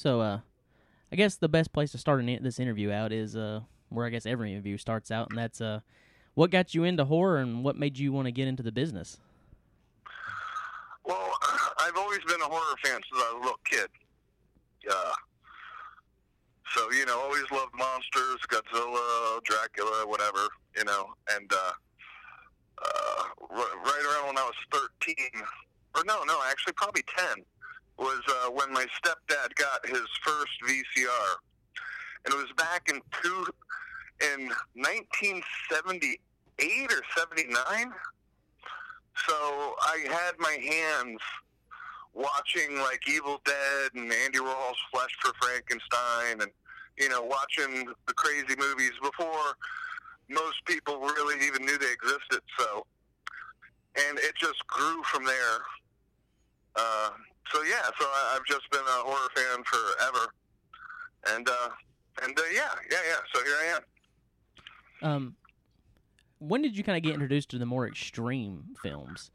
So, uh, I guess the best place to start an, this interview out is uh, where I guess every interview starts out, and that's uh, what got you into horror and what made you want to get into the business. Well, I've always been a horror fan since I was a little kid. Yeah. So you know, always loved monsters, Godzilla, Dracula, whatever. You know, and uh, uh, right around when I was thirteen, or no, no, actually probably ten, was uh, when my stepdad got his first VCR, and it was back in two in 1978 or 79. So I had my hands watching like Evil Dead and Andy Warhol's Flesh for Frankenstein, and you know, watching the crazy movies before most people really even knew they existed. So, and it just grew from there. Uh, so yeah, so I, I've just been a horror fan forever, and uh, and uh, yeah, yeah, yeah. So here I am. Um, when did you kind of get introduced to the more extreme films?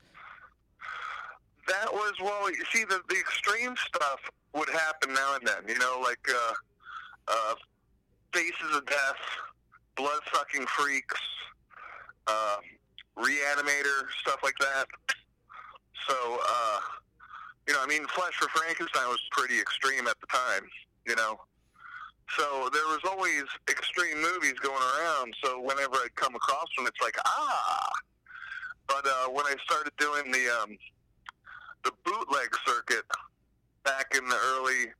That was well. You see, the the extreme stuff would happen now and then. You know, like uh, uh, Faces of Death, Blood Sucking Freaks, uh, Reanimator, stuff like that. So, uh, you know, I mean, Flesh for Frankenstein was pretty extreme at the time. You know, so there was always extreme movies going around. So whenever I'd come across one, it's like ah. But uh, when I started doing the um, the bootleg circuit back in the early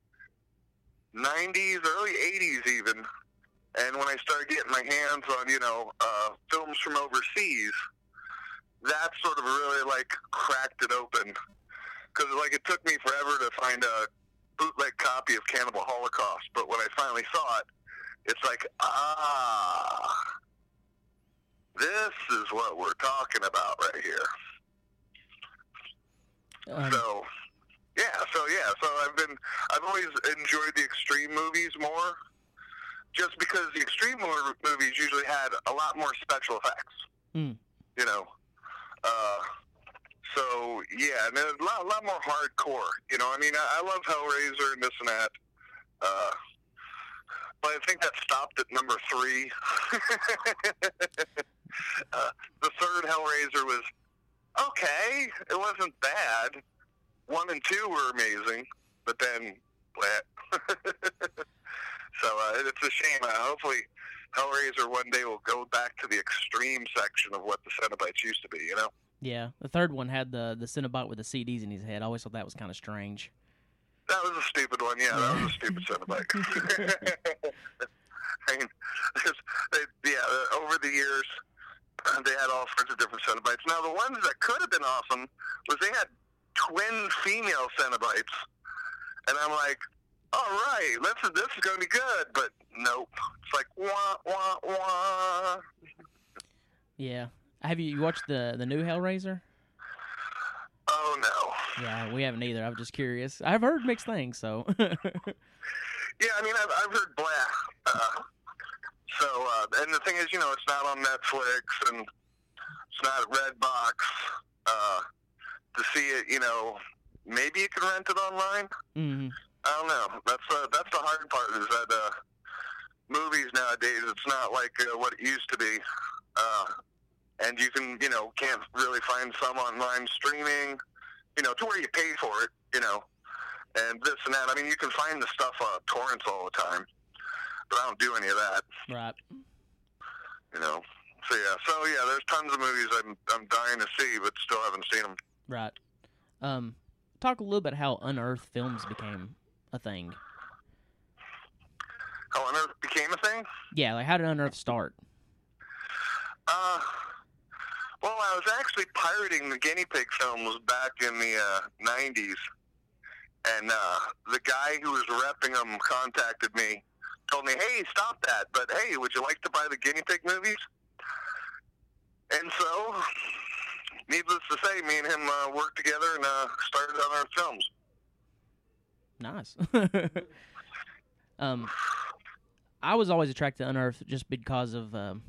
90s, early 80s even, and when I started getting my hands on, you know, uh, films from overseas, that sort of really like cracked it open. Because like it took me forever to find a bootleg copy of Cannibal Holocaust, but when I finally saw it, it's like ah, this is what we're talking about right here. Um, So, yeah, so yeah, so I've been, I've always enjoyed the extreme movies more, just because the extreme mo- movies usually had a lot more special effects. Mm. You know, uh, so yeah, and a lot, a lot more hardcore. You know, I mean, I, I love Hellraiser and this and that. Uh, but I think that stopped at number three. uh, the third Hellraiser was okay. It wasn't bad. One and two were amazing, but then, bleh. so uh, it's a shame. Uh, hopefully, Hellraiser one day will go back to the extreme section of what the Cenobites used to be. You know? Yeah, the third one had the the Cenobite with the CDs in his head. I always thought that was kind of strange. That was a stupid one. Yeah, that was a stupid Cenobite. I mean, they, yeah, over the years, they had all sorts of different Cenobites. Now, the ones that could have been awesome was they had twin female Cenobites, and I'm like, all right, this is this is going to be good, but nope. It's like wah wah wah. Yeah. Have you, you watched the the new Hellraiser? Oh no. Yeah, we haven't either. I'm just curious. I've heard mixed things, so Yeah, I mean, I've, I've heard blah. Uh, so, uh, and the thing is, you know, it's not on Netflix and it's not at Redbox. Uh, to see it, you know, maybe you can rent it online. mm, I don't know. That's uh, that's the hard part is that uh, movies nowadays it's not like uh, what it used to be, uh, and you can you know can't really find some online streaming, you know, to where you pay for it, you know, and this and that. I mean, you can find the stuff on torrents all the time, but I don't do any of that, right. you know. So yeah, so yeah, there's tons of movies I'm I'm dying to see, but still haven't seen them. Right. Um, talk a little bit how unearthed films became a thing. How on Earth became a thing? Yeah, like how did unearthed start? Uh, well, I was actually pirating the guinea pig films back in the uh, 90s. And uh, the guy who was repping them contacted me, told me, hey, stop that. But hey, would you like to buy the guinea pig movies? And so, needless to say, me and him uh, worked together and uh, started on our films. Nice. um, I was always attracted to Unearth just because of um,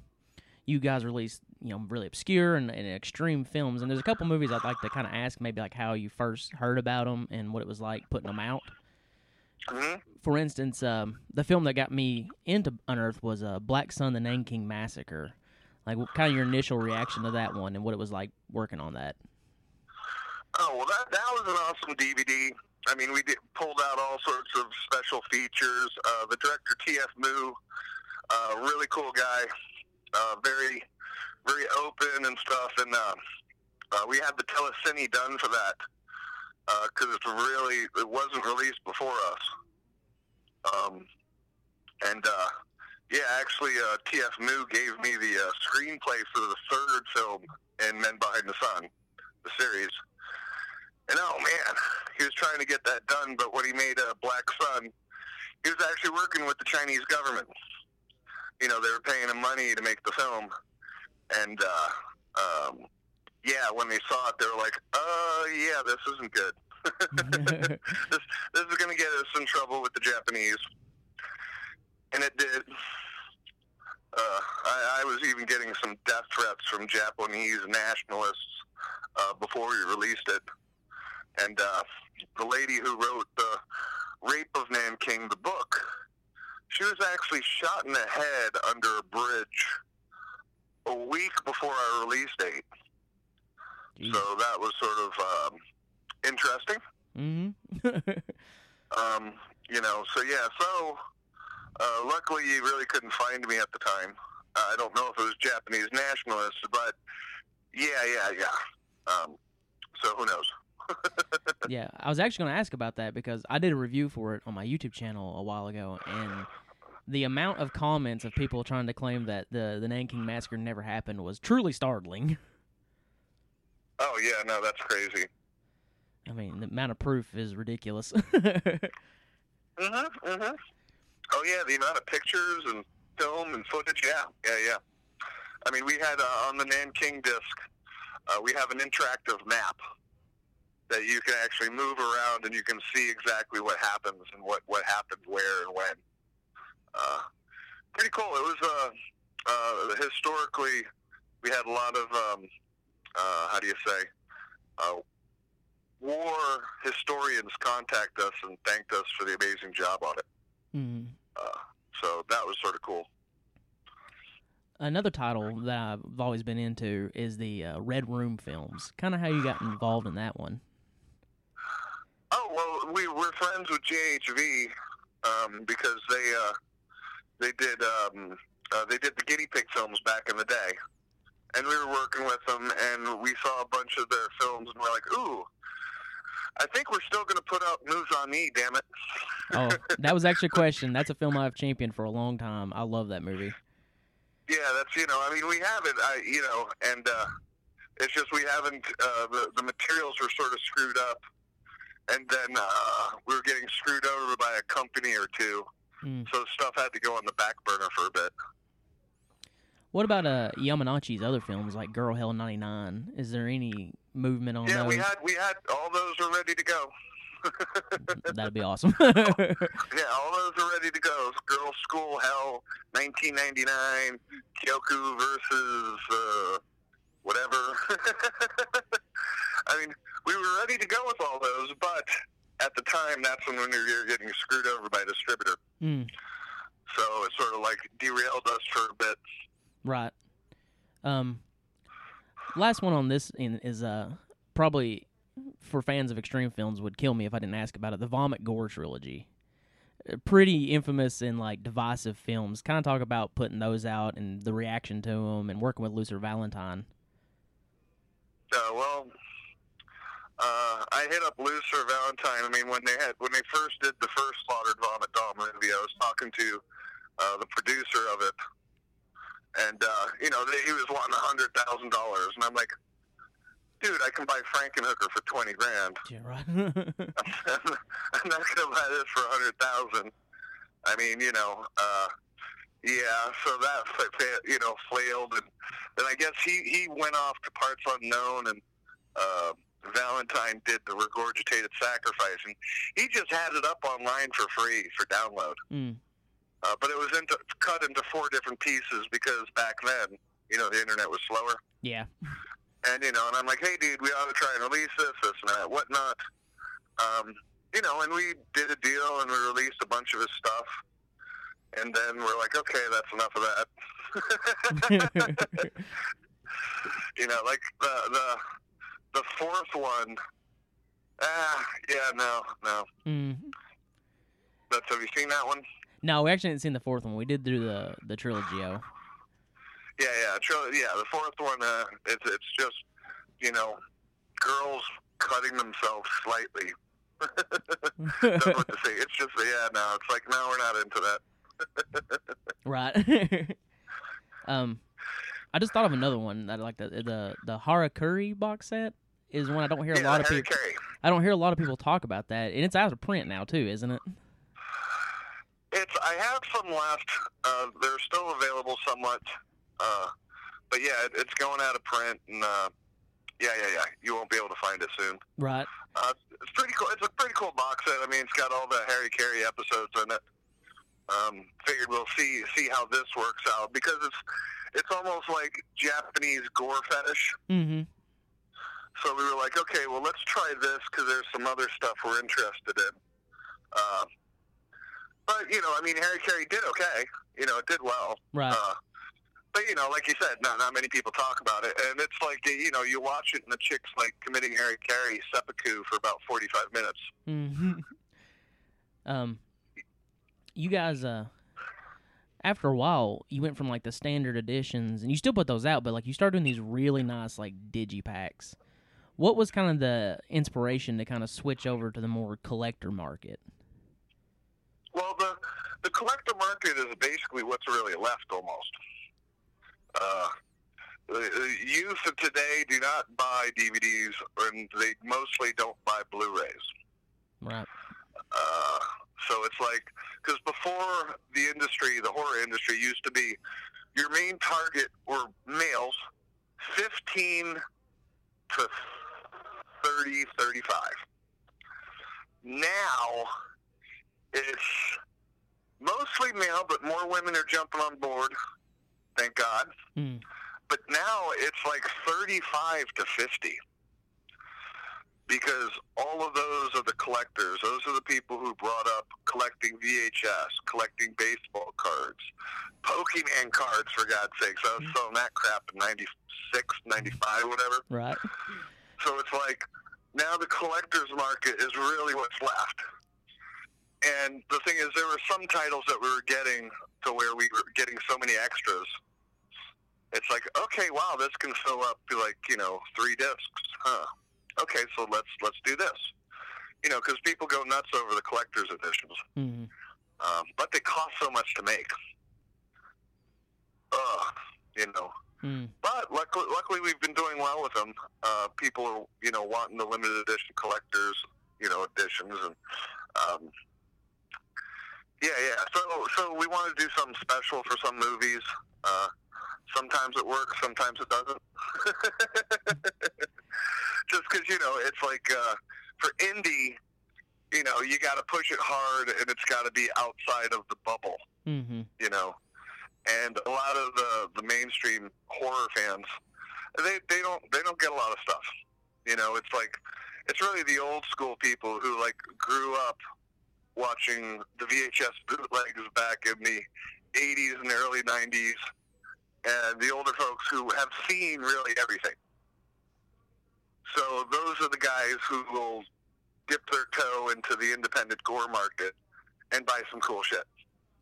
you guys release you know really obscure and, and extreme films, and there's a couple movies I'd like to kind of ask maybe like how you first heard about them and what it was like putting them out. hmm for instance, um, the film that got me into Unearthed was uh, Black Sun: The Nanking Massacre. Like, what kind of your initial reaction to that one, and what it was like working on that? Oh well, that that was an awesome DVD. I mean, we did, pulled out all sorts of special features. Uh, the director T.F. Mou, uh, really cool guy, uh, very very open and stuff. And uh, uh, we had the telecine done for that because it's really it wasn't released before us. Um, and uh, yeah, actually, uh, T.F. Mou gave me the uh, screenplay for the third film in Men Behind the Sun, the series. And oh man, he was trying to get that done, but when he made uh, Black Sun, he was actually working with the Chinese government. You know, they were paying him money to make the film, and uh, um, yeah, when they saw it, they were like, "Oh yeah, this isn't good. this this is going to get us in trouble with the Japanese." And it did. Uh, I, I was even getting some death threats from Japanese nationalists uh, before we released it. And uh, the lady who wrote the Rape of Nanking, the book, she was actually shot in the head under a bridge a week before our release date. Jeez. So that was sort of um, interesting. Mm-hmm. Um, you know, so yeah, so uh, luckily you really couldn't find me at the time. Uh, I don't know if it was Japanese nationalists, but yeah, yeah, yeah. Um, so who knows? yeah, I was actually going to ask about that because I did a review for it on my YouTube channel a while ago, and the amount of comments of people trying to claim that the the Nanking massacre never happened was truly startling. Oh yeah, no, that's crazy. I mean, the amount of proof is ridiculous. Mhm, mhm. Oh yeah, the amount of pictures and film and footage. Yeah, yeah, yeah. I mean, we had uh, on the Nanking disc, uh, we have an interactive map that you can actually move around and you can see exactly what happens and what what happened where and when. Uh, pretty cool. It was uh, uh, historically we had a lot of um, uh, how do you say uh, war historians contact us and thanked us for the amazing job on it. mm. Uh, so that was sort of cool. Another title that I've always been into is the uh, Red Room films. Kind of how you got involved in that one. Oh well, we were friends with JHV um, because they uh, they did um, uh, they did the guinea pig films back in the day, and we were working with them, and we saw a bunch of their films, and we're like, ooh. I think we're still going to put out Moves on Me, damn it. Oh, that was actually a question. That's a film I've championed for a long time. I love that movie. Yeah, that's you know. I mean, we have it. I you know, and uh, it's just we haven't. Uh, the the materials are sort of screwed up, and then uh, we were getting screwed over by a company or two. Mm. So stuff had to go on the back burner for a bit. What about uh, Yamanouchi's other films like Girl Hell 99? Is there any movement on that? Yeah, those? we had we had all those are ready to go. That'd be awesome. yeah, all those are ready to go. Girl School Hell, 1999, Kyoko versus uh, whatever. I mean, we were ready to go with all those, but at the time, that's when we were getting screwed over by a distributor. Mm, So it sort of like derailed us for a bit. right. Um, last one on this in, is uh probably for fans of extreme films would kill me if I didn't ask about it. The Vomit Gore trilogy. Uh, Pretty infamous in like divisive films. Kind of talk about putting those out and the reaction to them, and working with Lucifer Valentine. Uh, well, uh, I hit up Lucifer Valentine. I mean, when they had when they first did the first Slaughtered Vomit Doll movie, I was talking to uh, the producer of it, and uh, you know they, he was wanting a hundred thousand dollars, and I'm like, dude, I can buy Frankenhooker for twenty grand. Yeah, right. I'm not gonna buy this for a hundred thousand. I mean, you know, uh, yeah. So that you know flailed, and then I guess he he went off to parts unknown, and uh, Valentine did the regurgitated sacrifice, and he just had it up online for free for download. mm, Uh, but it was into, cut into four different pieces because back then, you know, the internet was slower. yeah. And you know, and I'm like, hey, dude, we ought to try and release this, this and that, whatnot. Um, you know, and we did a deal and we released a bunch bunch of his stuff, and then we're like, okay, that's enough of that. you know, like the the the fourth one. Ah, yeah, no, no. mm. That's have you seen that one? No, we actually didn't see the fourth one. We did do the the trilogy. Oh, Yeah, yeah, tril- yeah. The fourth one, uh, it's it's just you know, girls cutting themselves slightly. That's what to say. It's just yeah, no. It's like no, we're not into that. right. um, I just thought of another one that I like the the the Harakiri box set is one I don't hear a lot of people. Carey. I don't hear a lot of people talk about that, and it's out of print now too, isn't it? It's I have some left. Uh, they're still available somewhat, uh, but yeah, it, it's going out of print, and uh, yeah, yeah, yeah. You won't be able to find it soon. Right. Uh, it's pretty cool. It's a pretty cool box set. I mean, it's got all the Harakiri episodes in it. Um, figured we'll see see how this works out because it's it's almost like Japanese gore fetish. Mm-hmm. So we were like, okay, well, let's try this because there's some other stuff we're interested in. Uh, but you know, I mean, Harakiri did okay. You know, it did well. Right. Uh, but you know, like you said, not not many people talk about it, and it's like you know, you watch it, and the chick's like committing Harry Carey seppuku for about forty five minutes. Mm-hmm. Um, you guys, uh, after a while, you went from like the standard editions, and you still put those out, but like you started doing these really nice like digipacks. What was kind of the inspiration to kind of switch over to the more collector market? Well, the the collector market is basically what's really left almost. Uh, the youth of today do not buy DVDs, and they mostly don't buy Blu-rays. Right. Uh, so it's like because before the industry, the horror industry used to be your main target were males, fifteen to 30, 35. Now it's mostly male, but more women are jumping on board. Thank God. Mm. But now it's like 35 to 50. Because all of those are the collectors. Those are the people who brought up collecting VHS, collecting baseball cards, Pokemon cards, for God's sakes. I was selling that crap in 96, 95, whatever. Right. So it's like now the collector's market is really what's left. And the thing is, there were some titles that we were getting to where we were getting so many extras. It's like, okay, wow, this can fill up to like you know three discs, huh? Okay, so let's let's do this. You know, because people go nuts over the collector's editions, Mm-hmm. um, but they cost so much to make. Ugh, you know. Mm. But luckily, luckily, we've been doing well with them. Uh, people are, you know, wanting the limited edition collectors, you know, editions, and um, yeah, yeah. So, so we want to do something special for some movies. Uh, sometimes it works, sometimes it doesn't. Just because you know, it's like uh, for indie, you know, you got to push it hard, and it's got to be outside of the bubble Mm-hmm. you know. And a lot of the the mainstream horror fans, they they don't they don't get a lot of stuff. You know, it's like it's really the old school people who like grew up watching the VHS bootlegs back in the 80s and early 90s, and the older folks who have seen really everything. So those are the guys who will dip their toe into the independent gore market and buy some cool shit.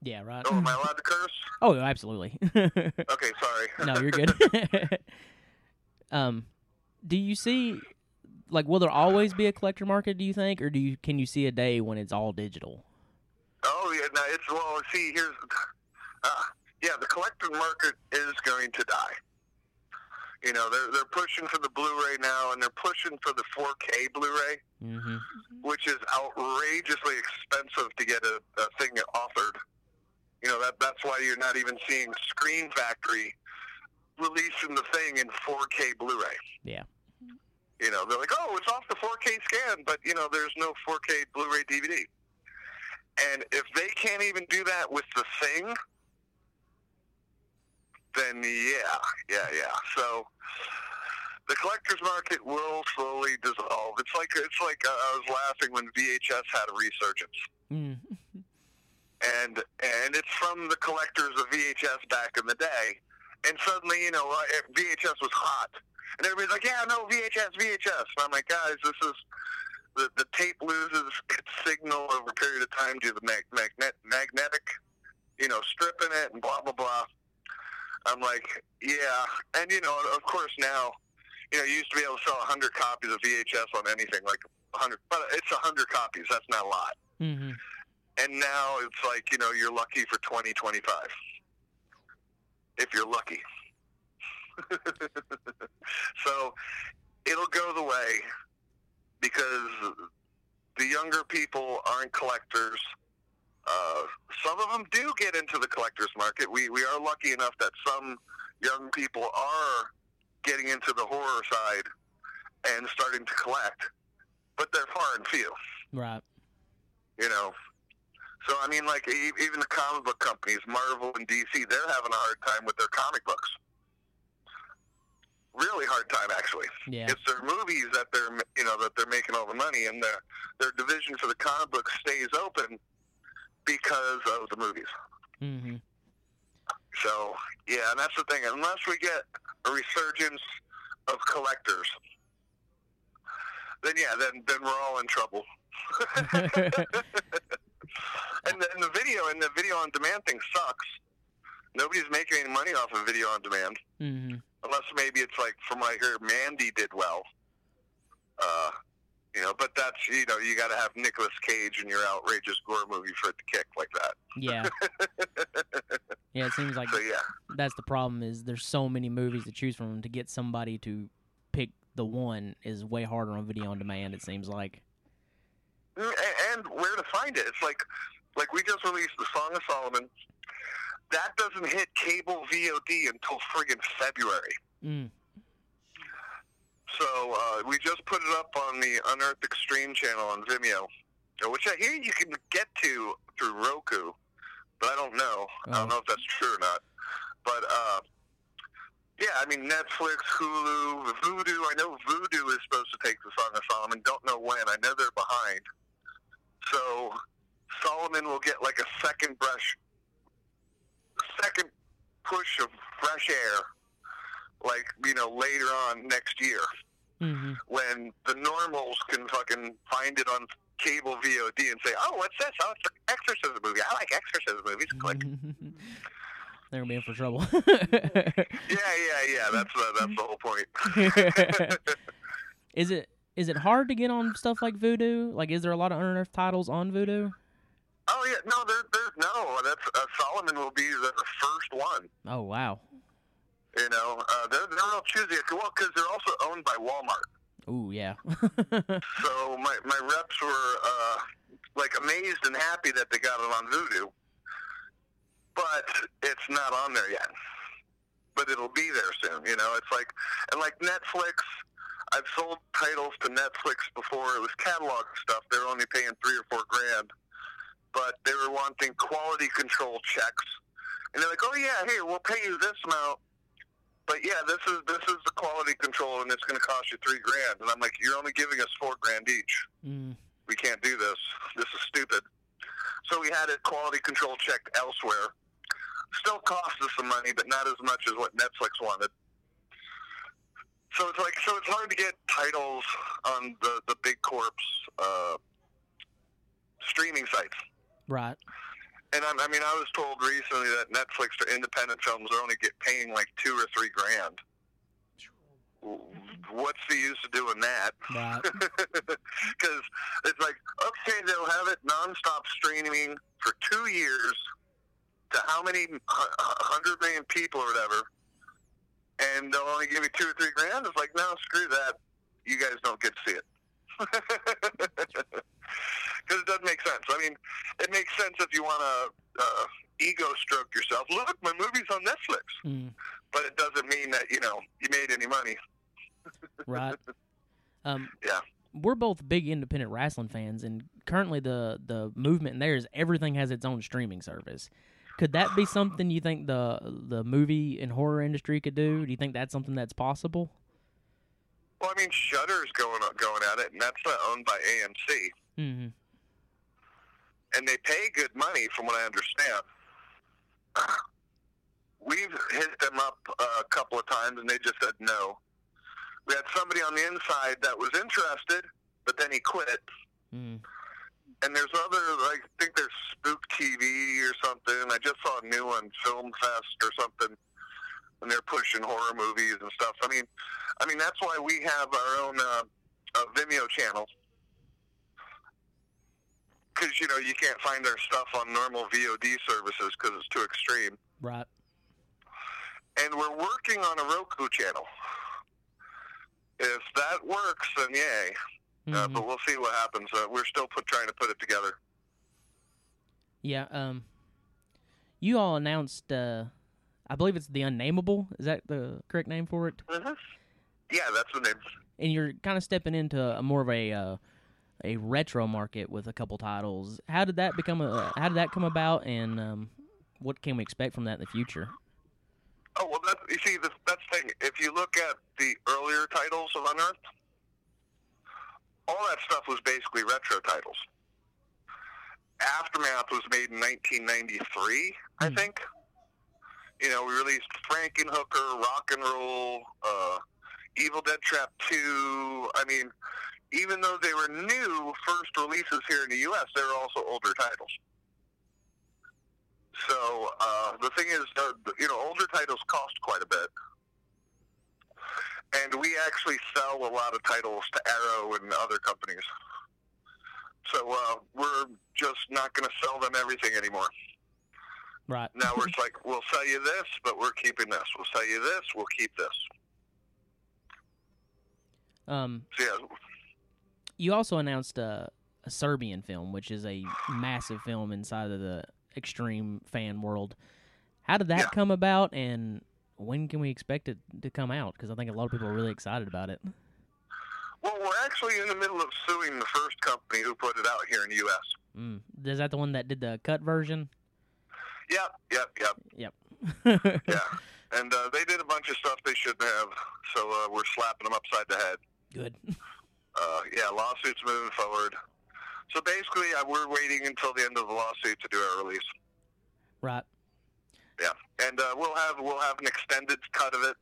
Yeah. Right. Oh, am I allowed to curse? Oh, absolutely. Okay, sorry. no, you're good. um, do you see, like, will there always be a collector market? Do you think, or do you can you see a day when it's all digital? oh yeah, no, it's well. See, here's, uh, yeah, the collector market is going to die. You know, they're they're pushing for the Blu-ray now, and they're pushing for the 4K Blu-ray, Mm-hmm. which is outrageously expensive to get a, a thing authored. You know that that's why you're not even seeing Scream Factory releasing the thing in 4K Blu-ray. Yeah. You know, they're like, oh, it's off the 4K scan, but you know, there's no 4K Blu-ray DVD. And if they can't even do that with the thing, then yeah, yeah, yeah. So the collector's market will slowly dissolve. It's like it's like uh, I was laughing when VHS had a resurgence. Mm. and and it's from the collectors of VHS back in the day. And suddenly, you know, uh, VHS was hot, and everybody's like, "Yeah, no VHS, VHS." And I'm like, guys, this is the the tape loses its signal over a period of time due to the mag- magnet magnetic, you know, stripping it and blah blah blah. I'm like, yeah, and you know, of course now, you know, you used to be able to sell 100 copies of VHS on anything, like 100, but it's 100 copies. That's not a lot. Mm-hmm. And now it's like, you know, you're lucky for 20, 25. If you're lucky. so it'll go the way because the younger people aren't collectors. Uh, some of them do get into the collector's market. We, we are lucky enough that some young people are getting into the horror side and starting to collect, but they're far and few. Right. You know, so I mean, like even the comic book companies, Marvel and DC, they're having a hard time with their comic books. Really hard time, actually. Yeah. It's their movies that they're, you know, that they're making all the money, and their their division for the comic book stays open because of the movies. Mm-hmm. So yeah, and that's the thing. Unless we get a resurgence of collectors, then yeah, then then we're all in trouble. and, the, and the video and the video on demand thing sucks. Nobody's making any money off of video on demand, Mm-hmm. unless maybe it's like from what I hear, Mandy did well. Uh, you know, but that's you know you got to have Nicolas Cage in your outrageous gore movie for it to kick like that. Yeah. yeah. It seems like So yeah, that's the problem. Is there's so many movies to choose from. To get somebody to pick the one is way harder on video on demand. It seems like. And where to find it? It's like like we just released the Song of Solomon. That doesn't hit cable VOD until friggin' February. Mm. So uh, we just put it up on the Unearthed Extreme channel on Vimeo, which I hear you can get to through Roku, but I don't know. I Oh. don't know if that's true or not. But uh, yeah, I mean Netflix, Hulu, Vudu. I know Vudu is supposed to take the Song of Solomon. Don't know when. I know they're behind. So Solomon will get like a second brush, second push of fresh air, like you know later on next year Mm-hmm. when the normals can fucking find it on cable VOD and say, "Oh, what's this? Oh, it's an exorcism movie. I like exorcism movies." Click. They're gonna be in for trouble. Yeah, yeah, yeah. That's the that's the whole point. is it is it hard to get on stuff like Vudu? Like, is there a lot of unearthed titles on Vudu? oh yeah, no, there, there's no. That's uh, Solomon will be the first one. Oh wow. You know, uh, they're they're real choosy. Well, because they're also owned by Walmart. Ooh yeah. So my my reps were uh, like amazed and happy that they got it on Voodoo, but it's not on there yet. But it'll be there soon. You know, it's like and like Netflix. I've sold titles to Netflix before. It was catalog stuff. They were only paying three or four grand, but they were wanting quality control checks. And they're like, "Oh yeah, here we'll pay you this amount." But yeah, this is this is the quality control, and it's going to cost you three grand. And I'm like, "You're only giving us four grand each." mm. we can't do this. This is stupid. So we had it quality control checked elsewhere. Still cost us some money, but not as much as what Netflix wanted. So it's like so it's hard to get titles on the the big corps uh, streaming sites. Right. And I, I mean, I was told recently that Netflix for independent films are only get paying like two or three grand. What's the use of doing that? Right. Because it's like, okay, they'll have it nonstop streaming for two years to how many hu- hundred million people or whatever, and they'll only give you two or three grand. It's like, no, screw that. You guys don't get to see it. Because it doesn't make sense. I mean, it makes sense if you want to uh, ego stroke yourself. Look, my movie's on Netflix. Mm. But it doesn't mean that, you know, you made any money. Right. Um, Yeah. We're both big independent wrestling fans, and currently the the movement in there is everything has its own streaming service. Could that be something you think the the movie and horror industry could do? Do you think that's something that's possible? Well, I mean, Shudder's going going at it, and that's not owned by AMC. Mm-hmm. and they pay good money, from what I understand. We've hit them up a couple of times, and they just said no. We had somebody on the inside that was interested, but then he quit. Mm. And there's other, I think there's Spook TV or something. I just saw a new one, Film Fest or something, and they're pushing horror movies and stuff. I mean, I mean that's why we have our own uh, uh, Vimeo channel because you know you can't find our stuff on normal VOD services because it's too extreme. Right. And we're working on a Roku channel. If that works, then yay. Uh, Mhm. but we'll see what happens. Uh, we're still put, trying to put it together. Yeah. Um. You all announced. Uh, I believe it's the Unnameable. Is that the correct name for it? Mm-hmm. Yeah, that's the name. And you're kind of stepping into a more of a uh, a retro market with a couple titles. How did that become a? How did that come about? And um, what can we expect from that in the future? Oh well, that you see, the, that's the thing. If you look at the earlier titles of Unearthed, all that stuff was basically retro titles. Aftermath was made in 1993, I Hmm. think. You know, we released Frankenhooker, Rock and Roll, uh, Evil Dead Trap 2. I mean, even though they were new first releases here in the U.S., they were also older titles. So uh, the thing is, uh, you know, older titles cost quite a bit, and we actually sell a lot of titles to Arrow and other companies. So uh, we're just not going to sell them everything anymore. Right. Now we're just like, we'll sell you this, but we're keeping this. We'll sell you this, we'll keep this. Um. So yeah, You also announced a, a Serbian film, which is a massive film inside of the extreme fan world. How did that Yeah. come about, and when can we expect it to come out? Because I think a lot of people are really excited about it. well, we're actually in the middle of suing the first company who put it out here in the U.S. Mm. Is that the one that did the cut version? Yep, yep, yep. Yep. Yeah, and uh, they did a bunch of stuff they shouldn't have, so uh, we're slapping them upside the head. Good. Uh, yeah, lawsuits moving forward. So basically, uh, we're waiting until the end of the lawsuit to do our release. Right. Yeah, and uh, we'll have we'll have an extended cut of it.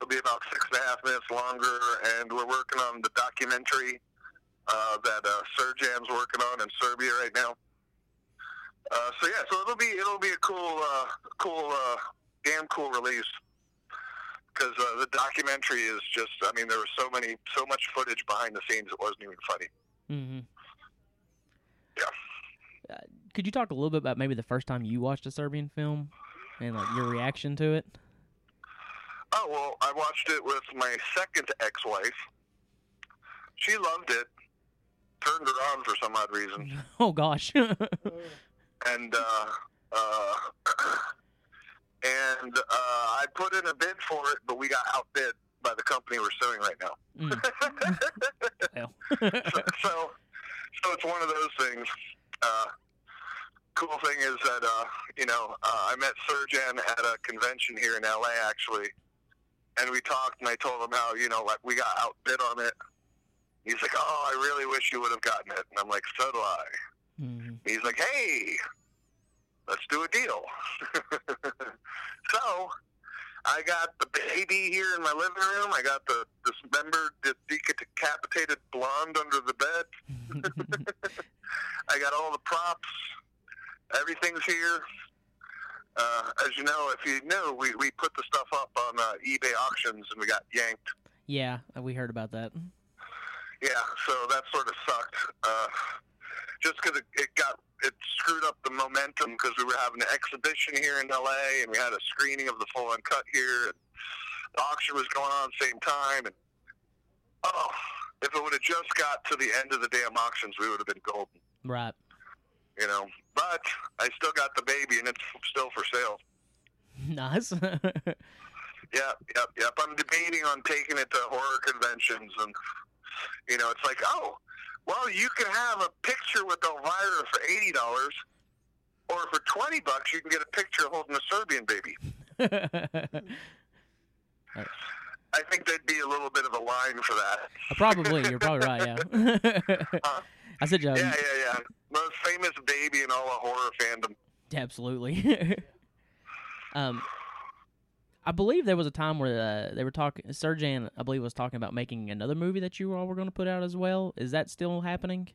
It'll be about six and a half minutes longer, and we're working on the documentary uh, that uh, Srdjan's working on in Serbia right now. Uh, so yeah, so it'll be it'll be a cool uh, cool uh, damn cool release because uh, the documentary is just I mean there was so many so much footage behind the scenes it wasn't even funny. Mm-hmm. Yeah. Could you talk a little bit about maybe the first time you watched a Serbian film and like your reaction to it? Oh well, I watched it with my second ex-wife. She loved it. Turned her on for some odd reason, Oh gosh. and uh, uh, and uh, I put in a bid for it, but we got outbid by the company we're suing right now. Mm. So, so, so it's one of those things. Uh, cool thing is that uh, you know uh, I met Srdjan at a convention here in LA actually, and we talked, and I told him how you know like we got outbid on it. He's like, "Oh, I really wish you would have gotten it," and I'm like, "So do I." Mhm. He's like, "Hey, let's do a deal." so, I got the baby here in my living room. I got the dismembered, the decapitated blonde under the bed. I got all the props. Everything's here. Uh, as you know, if you knew, we, we put the stuff up on uh, eBay auctions and we got yanked. yeah, we heard about that. Yeah, so that sort of sucked. Uh, just because it, it got it screwed up the momentum because we were having an exhibition here in LA and we had a screening of the full uncut here. And the auction was going on at the same time, and oh, if it would have just got to the end of the damn auctions, we would have been golden, Right. you know. But I still got the baby, and it's still for sale. Nice. Yep, yep, yep. I'm debating on taking it to horror conventions, and you know, it's like, oh, well, you can have a picture with Elvira for eighty dollars, or for twenty bucks, you can get a picture holding a Serbian baby. I think there'd be a little bit of a line for that. Uh, probably. You're probably right. Yeah. Huh? I said, um, yeah, yeah, yeah. Most famous baby in all of horror fandom. absolutely. um, I believe there was a time where uh, they were talking. Srdjan, I believe, was talking about making another movie that you all were going to put out as well. Is that still happening?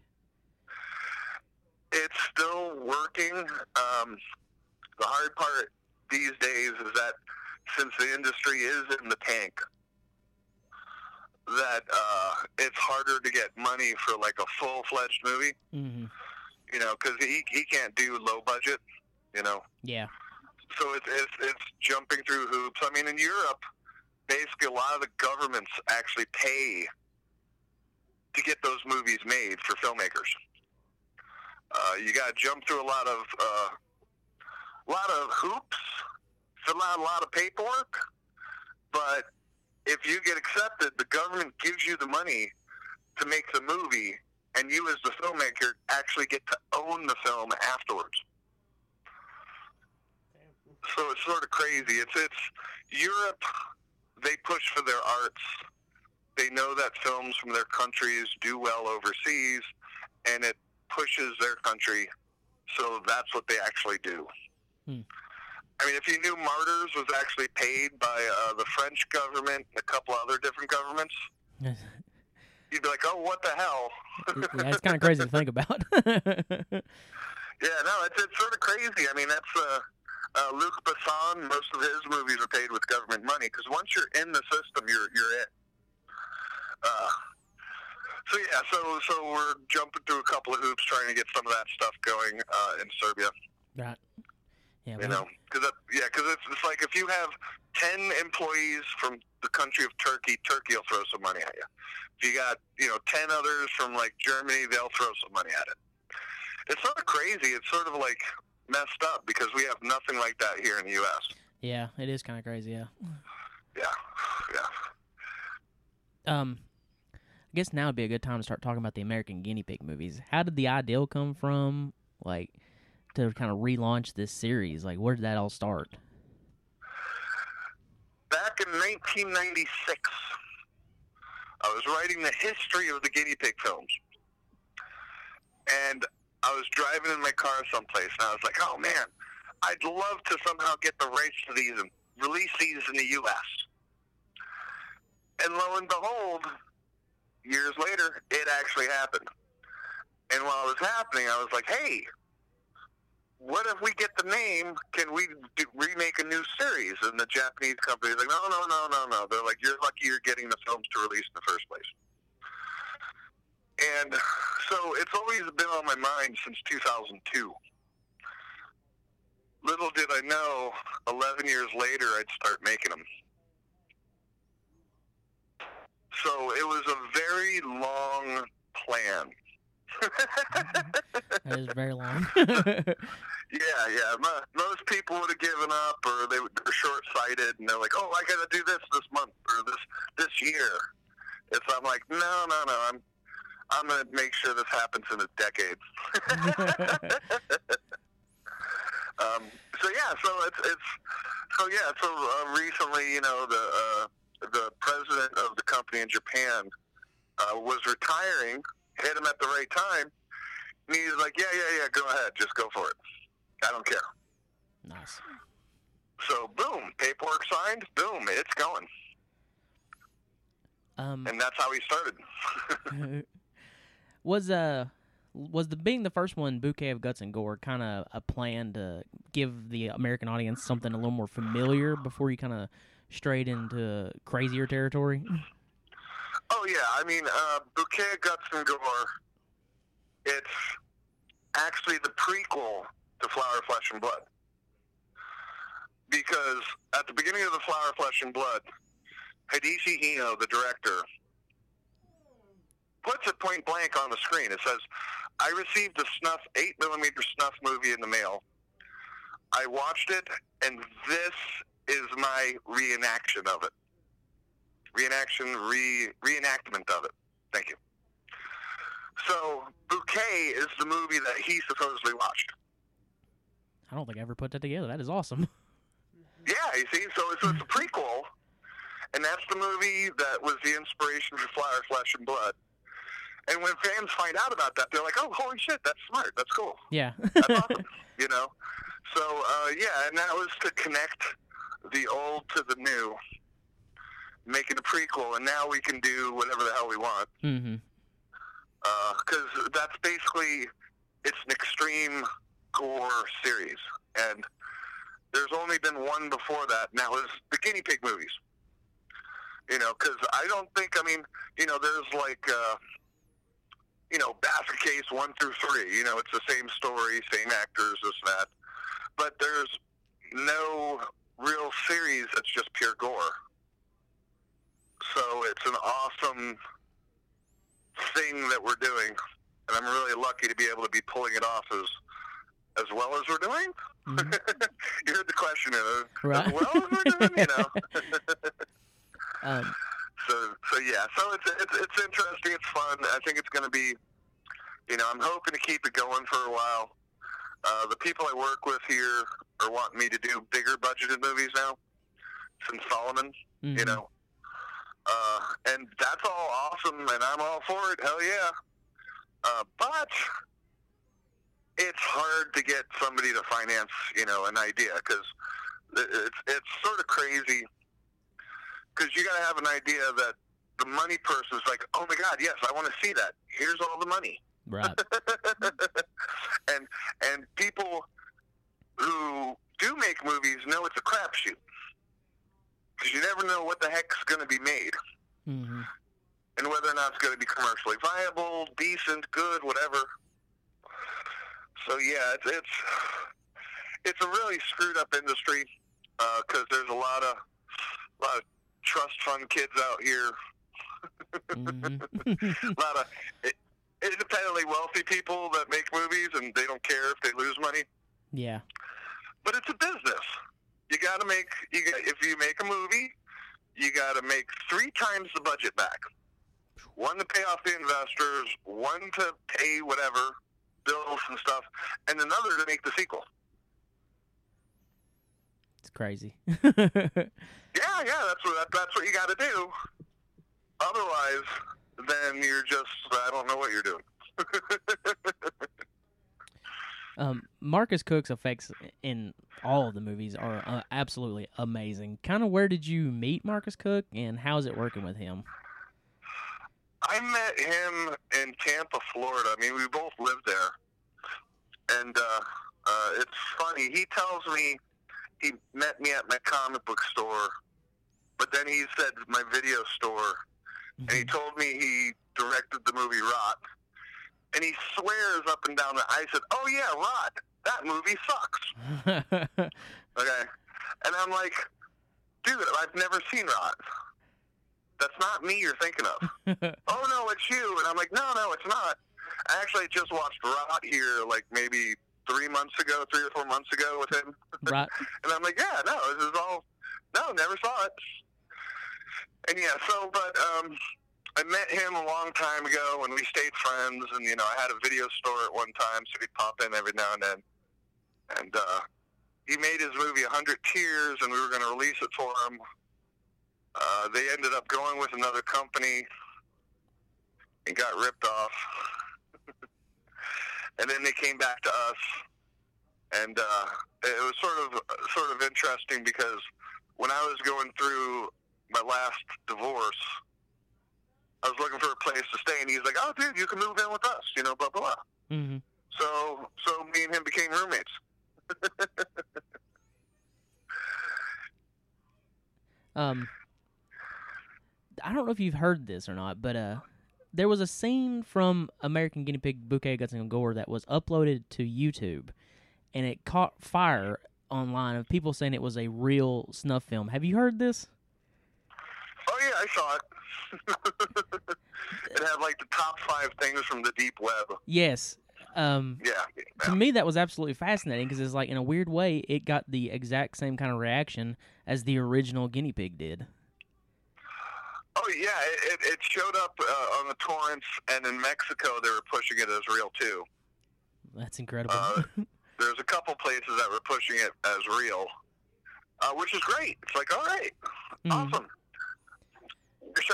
It's still working. Um, the hard part these days is that since the industry is in the tank, that uh, it's harder to get money for like a full fledged movie. Mm-hmm. You know, because he he can't do low budget. You know, Yeah. so it's it's it's jumping through hoops. I mean, in Europe, basically a lot of the governments actually pay to get those movies made for filmmakers. Uh, you got to jump through a lot of uh, a lot of hoops, fill out a lot of paperwork, but if you get accepted, the government gives you the money to make the movie, and you as the filmmaker actually get to own the film afterwards so it's sort of crazy. It's it's Europe. They push for their arts. They know that films from their countries do well overseas, and it pushes their country. So that's what they actually do. Hmm. I mean, if you knew Martyrs was actually paid by uh, the French government and a couple other different governments, you'd be like, "Oh, what the hell?" it's kind of crazy to think about. Yeah, no, it's it's sort of crazy. I mean, that's uh, uh, Luc Besson. Most of his movies are paid with government money because once you're in the system, you're you're in. Uh, so yeah, so so we're jumping through a couple of hoops trying to get some of that stuff going uh, in Serbia. right. Yeah. You know, because yeah, because it's, it's like if you have ten employees from the country of Turkey, Turkey will throw some money at you. If you got you know ten others from like Germany, they'll throw some money at it. It's sort of crazy. It's sort of like messed up because we have nothing like that here in the U.S. Yeah, it is kind of crazy. Yeah. Yeah, yeah. Um, I guess now would be a good time to start talking about the American Guinea Pig movies. How did the ideal come from? Like to kind of relaunch this series. Like where did that all start? Back in 1996, I was writing the history of the guinea pig films, and I was driving in my car someplace, and I was like, "Oh man, I'd love to somehow get the rights to these and release these in the U.S." And lo and behold, years later, it actually happened. And while it was happening, I was like, "Hey, what if we get the name? Can we do, remake a new series?" And the Japanese company's like, "No, no, no, no, no." They're like, "You're lucky you're getting the films to release in the first place." And so it's always been on my mind since 2002. Little did I know, 11 years later, I'd start making them. So it was a very long plan. That is very long. Yeah, yeah. Mo- Most people would have given up, or they would, they're short-sighted, and they're like, "Oh, I got to do this this month or this this year." It's I'm like, no, no, no. I'm I'm gonna make sure this happens in a decade. um, so yeah, so it's it's so yeah. So uh, recently, you know, the uh, the president of the company in Japan uh, was retiring. Hit him at the right time. And he's like, yeah, yeah, yeah. Go ahead, just go for it. I don't care. nice. So boom, paperwork signed. Boom, it's going, Um, and that's how he started. was uh was the being the first one bouquet of guts and gore kind of a plan to give the american audience something a little more familiar before you kind of strayed into crazier territory Oh yeah, I mean, uh, Bouquet of Guts and Gore. It's actually the prequel to Flower, Flesh, and Blood. Because at the beginning of the Flower, Flesh, and Blood, Hideshi Hino, the director, puts it point blank on the screen. It says, "I received a snuff eight millimeter snuff movie in the mail. I watched it, and this is my reenaction of it." Reenaction, re reenactment of it. Thank you. So Bouquet is the movie that he supposedly watched. i don't think i ever put that together that is awesome Yeah, you see, so it's, it's a prequel, and that's the movie that was the inspiration for Flower, Flesh, and Blood. And when fans find out about that, they're like, "Oh, holy shit, that's smart. That's cool. Yeah. That's awesome." You know. So uh, yeah, and that was to connect the old to the new, making a prequel, and now we can do whatever the hell we want mm-hmm because that's basically it's an extreme gore series, and there's only been one before that, and that was the guinea pig movies. You know, because I don't think I mean, you know, there's like, uh, you know, basket case one through three. You know, it's the same story, same actors, this and that, but there's no real series that's just pure gore. So it's an awesome thing that we're doing, and I'm really lucky to be able to be pulling it off as as well as we're doing. Mhm. you heard the question, uh, Right. as well as we're doing, you know. Um, so so yeah, so it's it's it's interesting. It's fun. I think it's going to be, you know, I'm hoping to keep it going for a while. Uh, the people I work with here are wanting me to do bigger budgeted movies now, since Solomon. you mhm. know. Uh, and that's all awesome, and I'm all for it. Hell yeah. Uh, but it's hard to get somebody to finance, you know, an idea because it's it's sort of crazy. Because you got to have an idea that the money person is like, oh my god, yes, I want to see that. Here's all the money Right. and and people who do make movies know it's a crapshoot you never know what the heck's going to be made hmm and whether or not it's going to be commercially viable, decent, good, whatever. So yeah, it's it's it's a really screwed up industry because there's a lot of lot of trust fund kids out here, hmm a lot of independently wealthy people that make movies and they don't care if they lose money. yeah. but it's a business. You got to make you got, if you make a movie, you got to make three times the budget back. One to pay off the investors, one to pay whatever bills and stuff, and another to make the sequel. It's crazy. Yeah, yeah, that's what that, that's what you got to do. Otherwise, then you're just I don't know what you're doing. um, Marcus Koch's effects in all of the movies are uh, absolutely amazing. Kind of where did you meet Marcus Koch, and how's it working with him? I met him in Tampa, Florida. I mean, we both lived there, and uh, uh, it's funny. He tells me he met me at my comic book store, but then he said my video store, and he told me he directed the movie Rot, and he swears up and down that I said, "Oh yeah, Rod, That movie sucks." Okay, and I'm like, dude, I've never seen Rod. That's not me you're thinking of oh no, it's you. And I'm like, no, no, it's not. I actually just watched Rod here like maybe three months ago, three or four months ago with him. right. And I'm like, yeah, no, this is all, no, never saw it. And yeah, so, but, um, I met him a long time ago and we stayed friends and, you know, I had a video store at one time, so he'd pop in every now and then. And, uh, he made his movie A Hundred Tears and we were going to release it for him. Uh, they ended up going with another company and got ripped off. and then they came back to us, and uh, it was sort of sort of interesting because when I was going through my last divorce, I was looking for a place to stay, and he's like, "Oh, dude, you can move in with us," you know, blah blah blah. hmm So so me and him became roommates. Um, I don't know if you've heard this or not, but uh, there was a scene from American Guinea Pig Bouquet Guts and Gore that was uploaded to YouTube, and it caught fire online of people saying it was a real snuff film. Have you heard this? Oh yeah, I saw it. it had like the top five things from the deep web. Yes. Um, Yeah. to me, that was absolutely fascinating because it's like in a weird way, it got the exact same kind of reaction as the original guinea pig did. Oh yeah, it, it, showed up uh, on the torrents, and in Mexico they were pushing it as real too. That's incredible. Uh, There's a couple places that were pushing it as real, uh, which is great. It's like, all right, Mhm. awesome.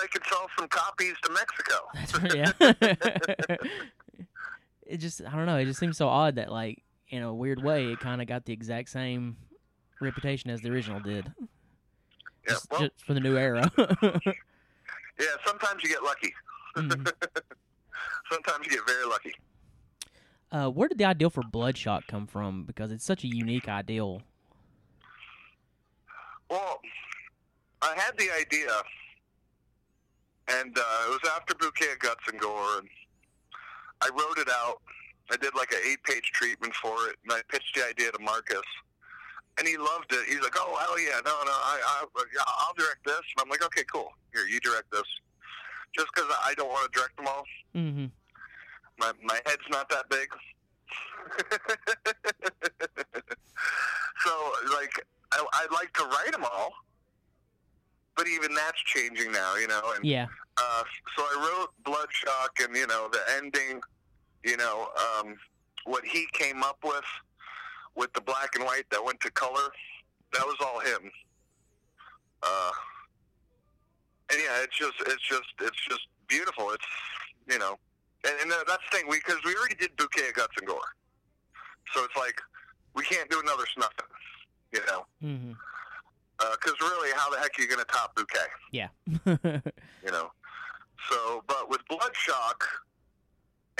I could sell some copies to Mexico. That's right, yeah. it just I don't know. It just seems so odd that like in a weird way it kind of got the exact same reputation as the original did. Yeah, Just, well, just for the new era. yeah. Sometimes you get lucky. Mhm. Sometimes you get very lucky. Uh, where did the ideal for Bloodshock come from? Because it's such a unique ideal. Well, I had the idea, and uh, it was after Bouquet of Guts and Gore, and I wrote it out. I did like an eight-page treatment for it, and I pitched the idea to Marcus, and he loved it. He's like, "Oh hell yeah, no, no, I, I, yeah, I'll direct this." And I'm like, "Okay, cool. Here, you direct this." Just because I don't want to direct them all. Mm-hmm. My my head's not that big. so like I, I'd like to write them all, but even that's changing now, you know. And Yeah. uh, so I wrote Bloodshock, and you know the ending, you know um, what he came up with with the black and white that went to color. That was all him. Uh, and yeah, it's just it's just it's just beautiful. It's you know, and, and that's the thing because we already did Bouquet of Guts and Gore, so it's like we can't do another snuffing, you know. Mm-hmm. Because really, how the heck are you going to top Bouquet? Yeah. you know. So, but with Bloodshock,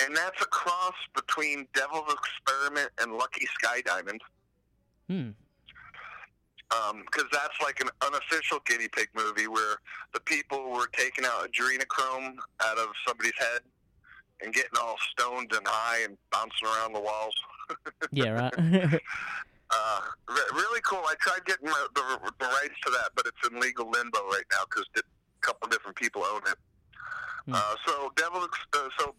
and that's a cross between Devil's Experiment and Lucky Sky Diamond, hmm. because that's like an unofficial guinea pig movie where the people were taking out adrenochrome out of somebody's head and getting all stoned and high and bouncing around the walls. Yeah. Right. Uh, re- really cool. I tried getting the, the, the rights to that, but it's in legal limbo right now because a couple different people own it. Hmm. Uh, so Devil, uh, so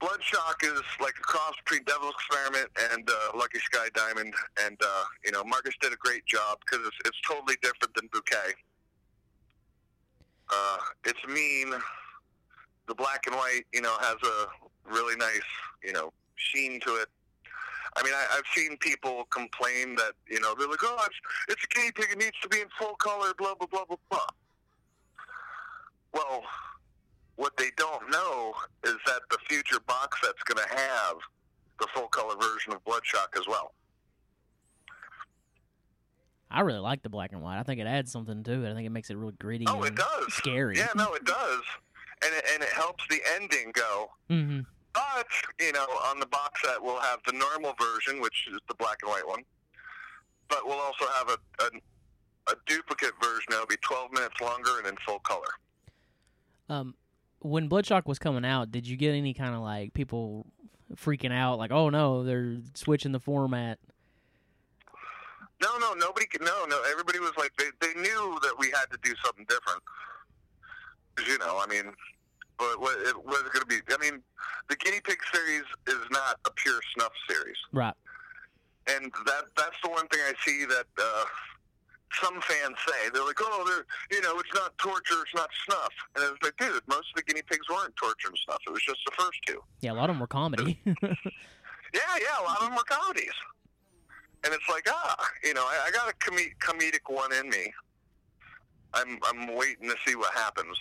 Bloodshock is like a cross between Devil Experiment and uh, Lucky Sky Diamond, and uh, you know Marcus did a great job because it's, it's totally different than Bouquet. Uh, it's mean. The black and white, you know, has a really nice, you know, sheen to it. I mean, I, I've seen people complain that you know they're like, "Oh, it's it's a guinea pig; it needs to be in full color." Blah blah blah blah blah. Well, what they don't know is that the future box set's going to have the full color version of Bloodshock as well. I really like the black and white. I think it adds something to it. I think it makes it really gritty. Oh, it does. Scary. Yeah, no, it does, and it, and it helps the ending go. Mm-hmm. But you know, on the box set, we'll have the normal version, which is the black and white one. But we'll also have a a, a duplicate version. that'll be 12 minutes longer and in full color. Um, when Bloodshock was coming out, did you get any kind of like people freaking out, like, "Oh no, they're switching the format"? No, no, nobody could. No, no. Everybody was like, they they knew that we had to do something different. you know, I mean, but what it was going to be. I mean, the guinea pig series is not a pure snuff series, Right. and that that's the one thing I see that uh, some fans say. They're like, oh, they're you know, it's not torture, it's not snuff, and it's like, dude, most of the guinea pigs weren't torture and snuff. It was just the first two. Yeah, a lot of them were comedy. Yeah, yeah, a lot of them were comedies. And it's like, ah, you know, I, I got a com- comedic one in me. I'm I'm waiting to see what happens.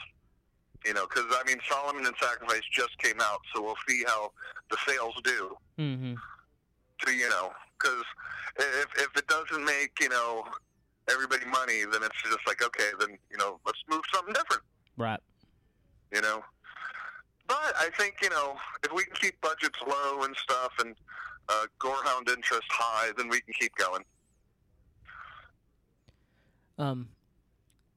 You know, because I mean, Solomon and Sacrifice just came out, so we'll see how the sales do. mm-hmm. To you know, because if if it doesn't make you know everybody money, then it's just like okay, then you know, let's move something different. Right. You know. But I think you know if we can keep budgets low and stuff, and uh, Gorehound interest high, then we can keep going. Um,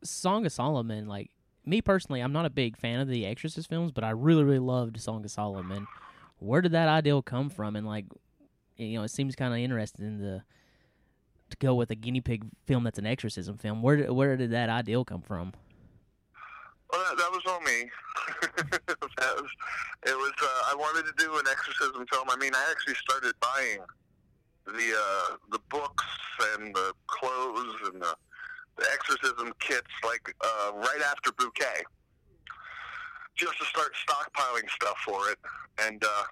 Song of Solomon, like me personally, I'm not a big fan of the Exorcist films, but I really, really loved Song of Solomon. Where did that ideal come from? And like, you know, it seems kind of interesting to to go with a guinea pig film that's an exorcism film. Where where did that ideal come from? Well, that, that was all me. was, it was. Uh, I wanted to do an exorcism film. I mean, I actually started buying the uh, the books and the clothes and the exorcism kits like uh, right after Bouquet, just to start stockpiling stuff for it. And uh,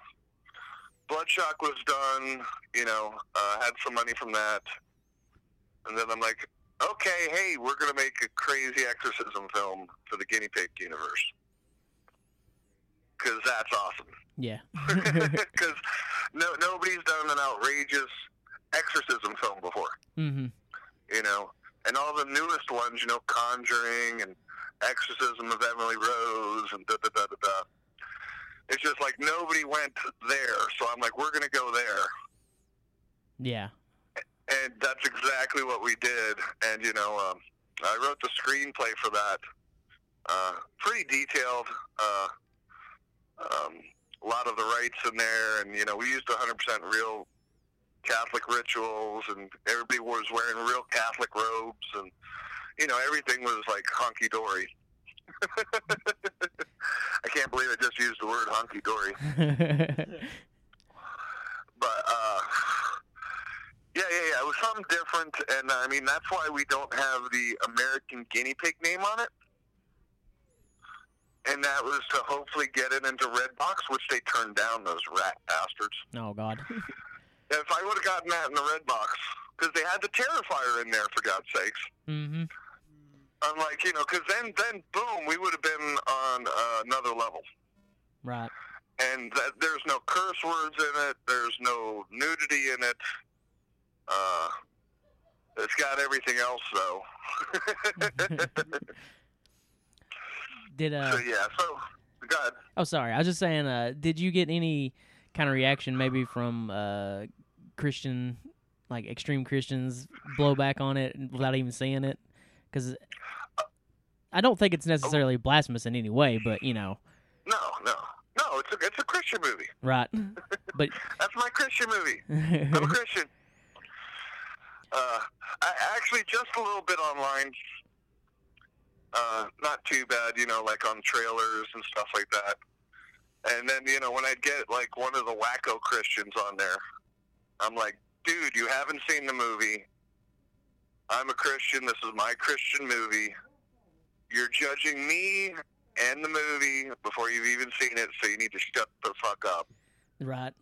Bloodshock was done. You know, uh, had some money from that, and then I'm like, okay, hey, we're going to make a crazy exorcism film for the guinea pig universe. Because that's awesome. Yeah. Because no, nobody's done an outrageous exorcism film before, Mm-hmm. you know? And all the newest ones, you know, Conjuring and Exorcism of Emily Rose and da da da da da. It's just like nobody went there, so I'm like, we're going to go there. Yeah. and that's exactly what we did. And you know, um, I wrote the screenplay for that. Uh, pretty detailed. Uh, um, a lot of the rights in there, and you know, we used 100% real Catholic rituals, and everybody was wearing real Catholic robes, and you know, everything was like hunky dory. I can't believe I just used the word hunky dory but uh, yeah, yeah, yeah. It was something different, and I mean that's why we don't have the American guinea pig name on it. And that was to hopefully get it into Redbox, which they turned down. Those rat bastards. oh God. If I would have gotten that in the red box, because they had the Terrifier in there for God's sakes. hmm I'm like, you know, because then, then, boom, we would have been on uh, another level. Right. and that there's no curse words in it. There's no nudity in it. Uh, it's got everything else though. Did uh? so yeah, so God, Oh, sorry. I was just saying. Uh, did you get any kind of reaction, maybe from uh, Christian, like extreme Christians, blowback on it without even saying it? Because I don't think it's necessarily blasphemous in any way, but you know, no, no, no. It's a it's a Christian movie. right? But That's my Christian movie. I'm a Christian. Uh, I actually just a little bit online. Uh, not too bad, you know, like on trailers and stuff like that. And then, you know, when I'd get like one of the wacko Christians on there, I'm like, dude, you haven't seen the movie. I'm a Christian. This is my Christian movie. You're judging me and the movie before you've even seen it, so you need to shut the fuck up right.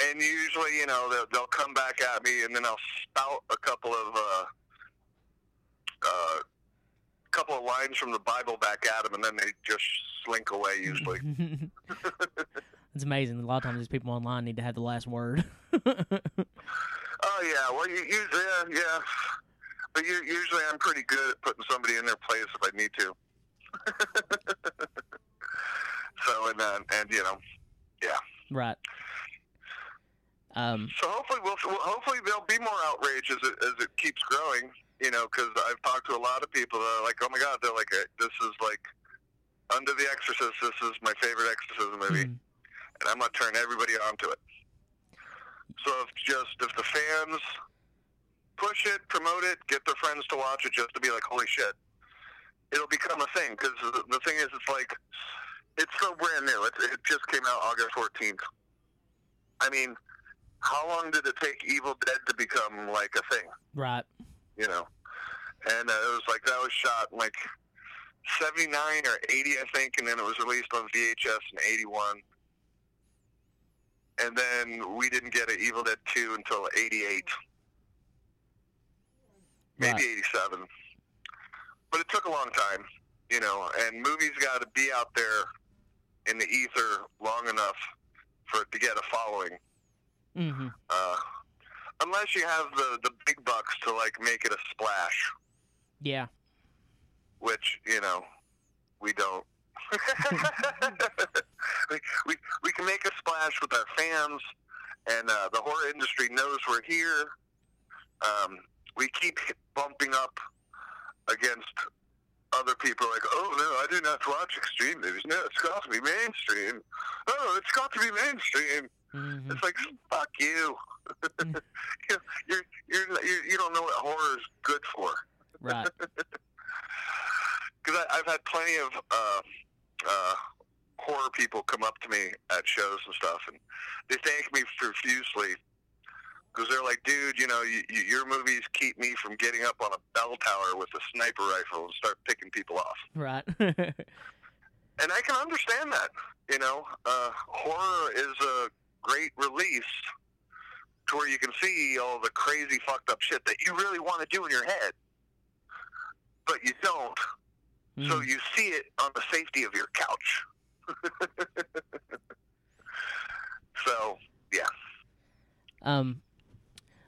and usually, you know, they'll, they'll come back at me, and then I'll spout a couple of uh, uh, couple of lines from the Bible back at them, and then they just slink away. Usually, it's amazing. A lot of times these people online need to have the last word. oh yeah, well, you, you yeah, yeah, but you, usually I'm pretty good at putting somebody in their place if I need to. so and uh, and you know, yeah. right. Um. So hopefully, we'll, well, hopefully there'll be more outrage as it, as it keeps growing. You know, because I've talked to a lot of people that are like, "Oh my God!" They're like, "This is like Under the Exorcist. This is my favorite exorcism movie," mm, and I'm gonna turn everybody onto it. So if just if the fans push it, promote it, get their friends to watch it, just to be like, "Holy shit!" It'll become a thing. Because the, the thing is, it's like it's so brand new. It, it just came out August 14th. I mean, how long did it take Evil Dead to become like a thing? right. You know, and uh, it was like that was shot like '79 or '80, I think, and then it was released on VHS in '81. And then we didn't get an Evil Dead 2 until '88, maybe Right. '87. But it took a long time, you know. And movies got to be out there in the ether long enough for it to get a following. Mm-hmm. Uh, unless you have the the big bucks to like make it a splash, Yeah. which you know we don't. we, we we can make a splash with our fans, and uh, the horror industry knows we're here. Um, we keep bumping up against other people like, oh no, I didn't have to watch extreme movies. No, it's got to be mainstream. Oh, it's got to be mainstream. hmm It's like fuck you. Mm. you're, you're, you're, you you don't know what horror is good for. Right. Because I've had plenty of uh, uh, horror people come up to me at shows and stuff, and they thank me profusely because they're like, "Dude, you know, you, you, your movies keep me from getting up on a bell tower with a sniper rifle and start picking people off." Right. And I can understand that. You know, uh, horror is a great release to where you can see all the crazy fucked up shit that you really want to do in your head, but you don't. So Mm. you see it on the safety of your couch. So yeah. Um,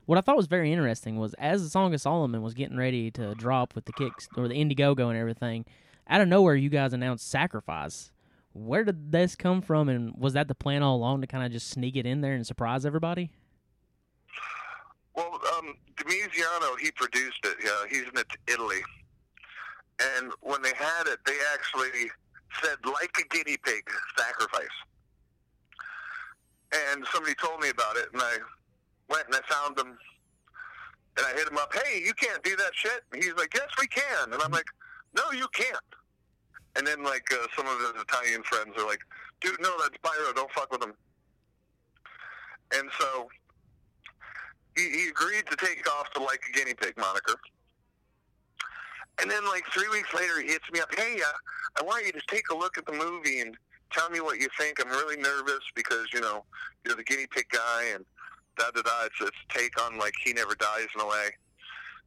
what I thought was very interesting was as the Song of Solomon was getting ready to drop with the kicks or the Indiegogo and everything, out of nowhere you guys announced Sacrifice. Where did this come from, and was that the plan all along to kind of just sneak it in there and surprise everybody? Well, um, Domiziano, he produced it. Yeah, he's in Italy. And when they had it, they actually said, like a guinea pig, sacrifice. And somebody told me about it, and I went and I found him, and I hit him up, hey, you can't do that shit. And he's like, yes, we can. And I'm like, no, you can't. And then, like, uh, some of his Italian friends are like, dude, no, that's Biro, don't fuck with him. And so he, he agreed to take off the like a guinea pig moniker. And then like three weeks later, he hits me up. Hey, uh, I want you to take a look at the movie and tell me what you think. I'm really nervous because you know you're the guinea pig guy and da da da. It's it's take on like he never dies in a way.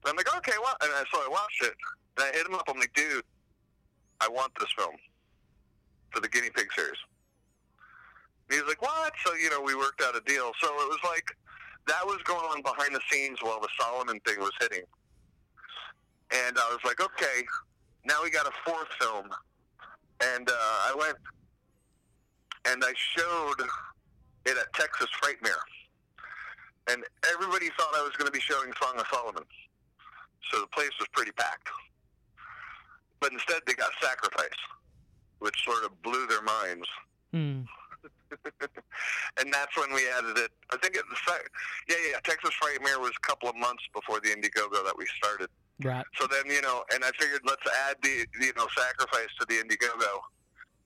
And I'm like, okay, what? And I, so I watched it and I hit him up. I'm like, dude, I want this film for the guinea pig series. And he's like, what? So you know, we worked out a deal. So it was like that was going on behind the scenes while the Solomon thing was hitting. And I was like, okay, now we got a fourth film. And uh, I went and I showed it at Texas Frightmare. And everybody thought I was going to be showing Song of Solomon. So the place was pretty packed. But instead, they got Sacrifice, which sort of blew their minds Hmm. and that's when we added it. I think it was, yeah, yeah. Texas Frightmare was a couple of months before the Indiegogo that we started. Right. So then, you know, and I figured let's add the, you know, sacrifice to the Indiegogo,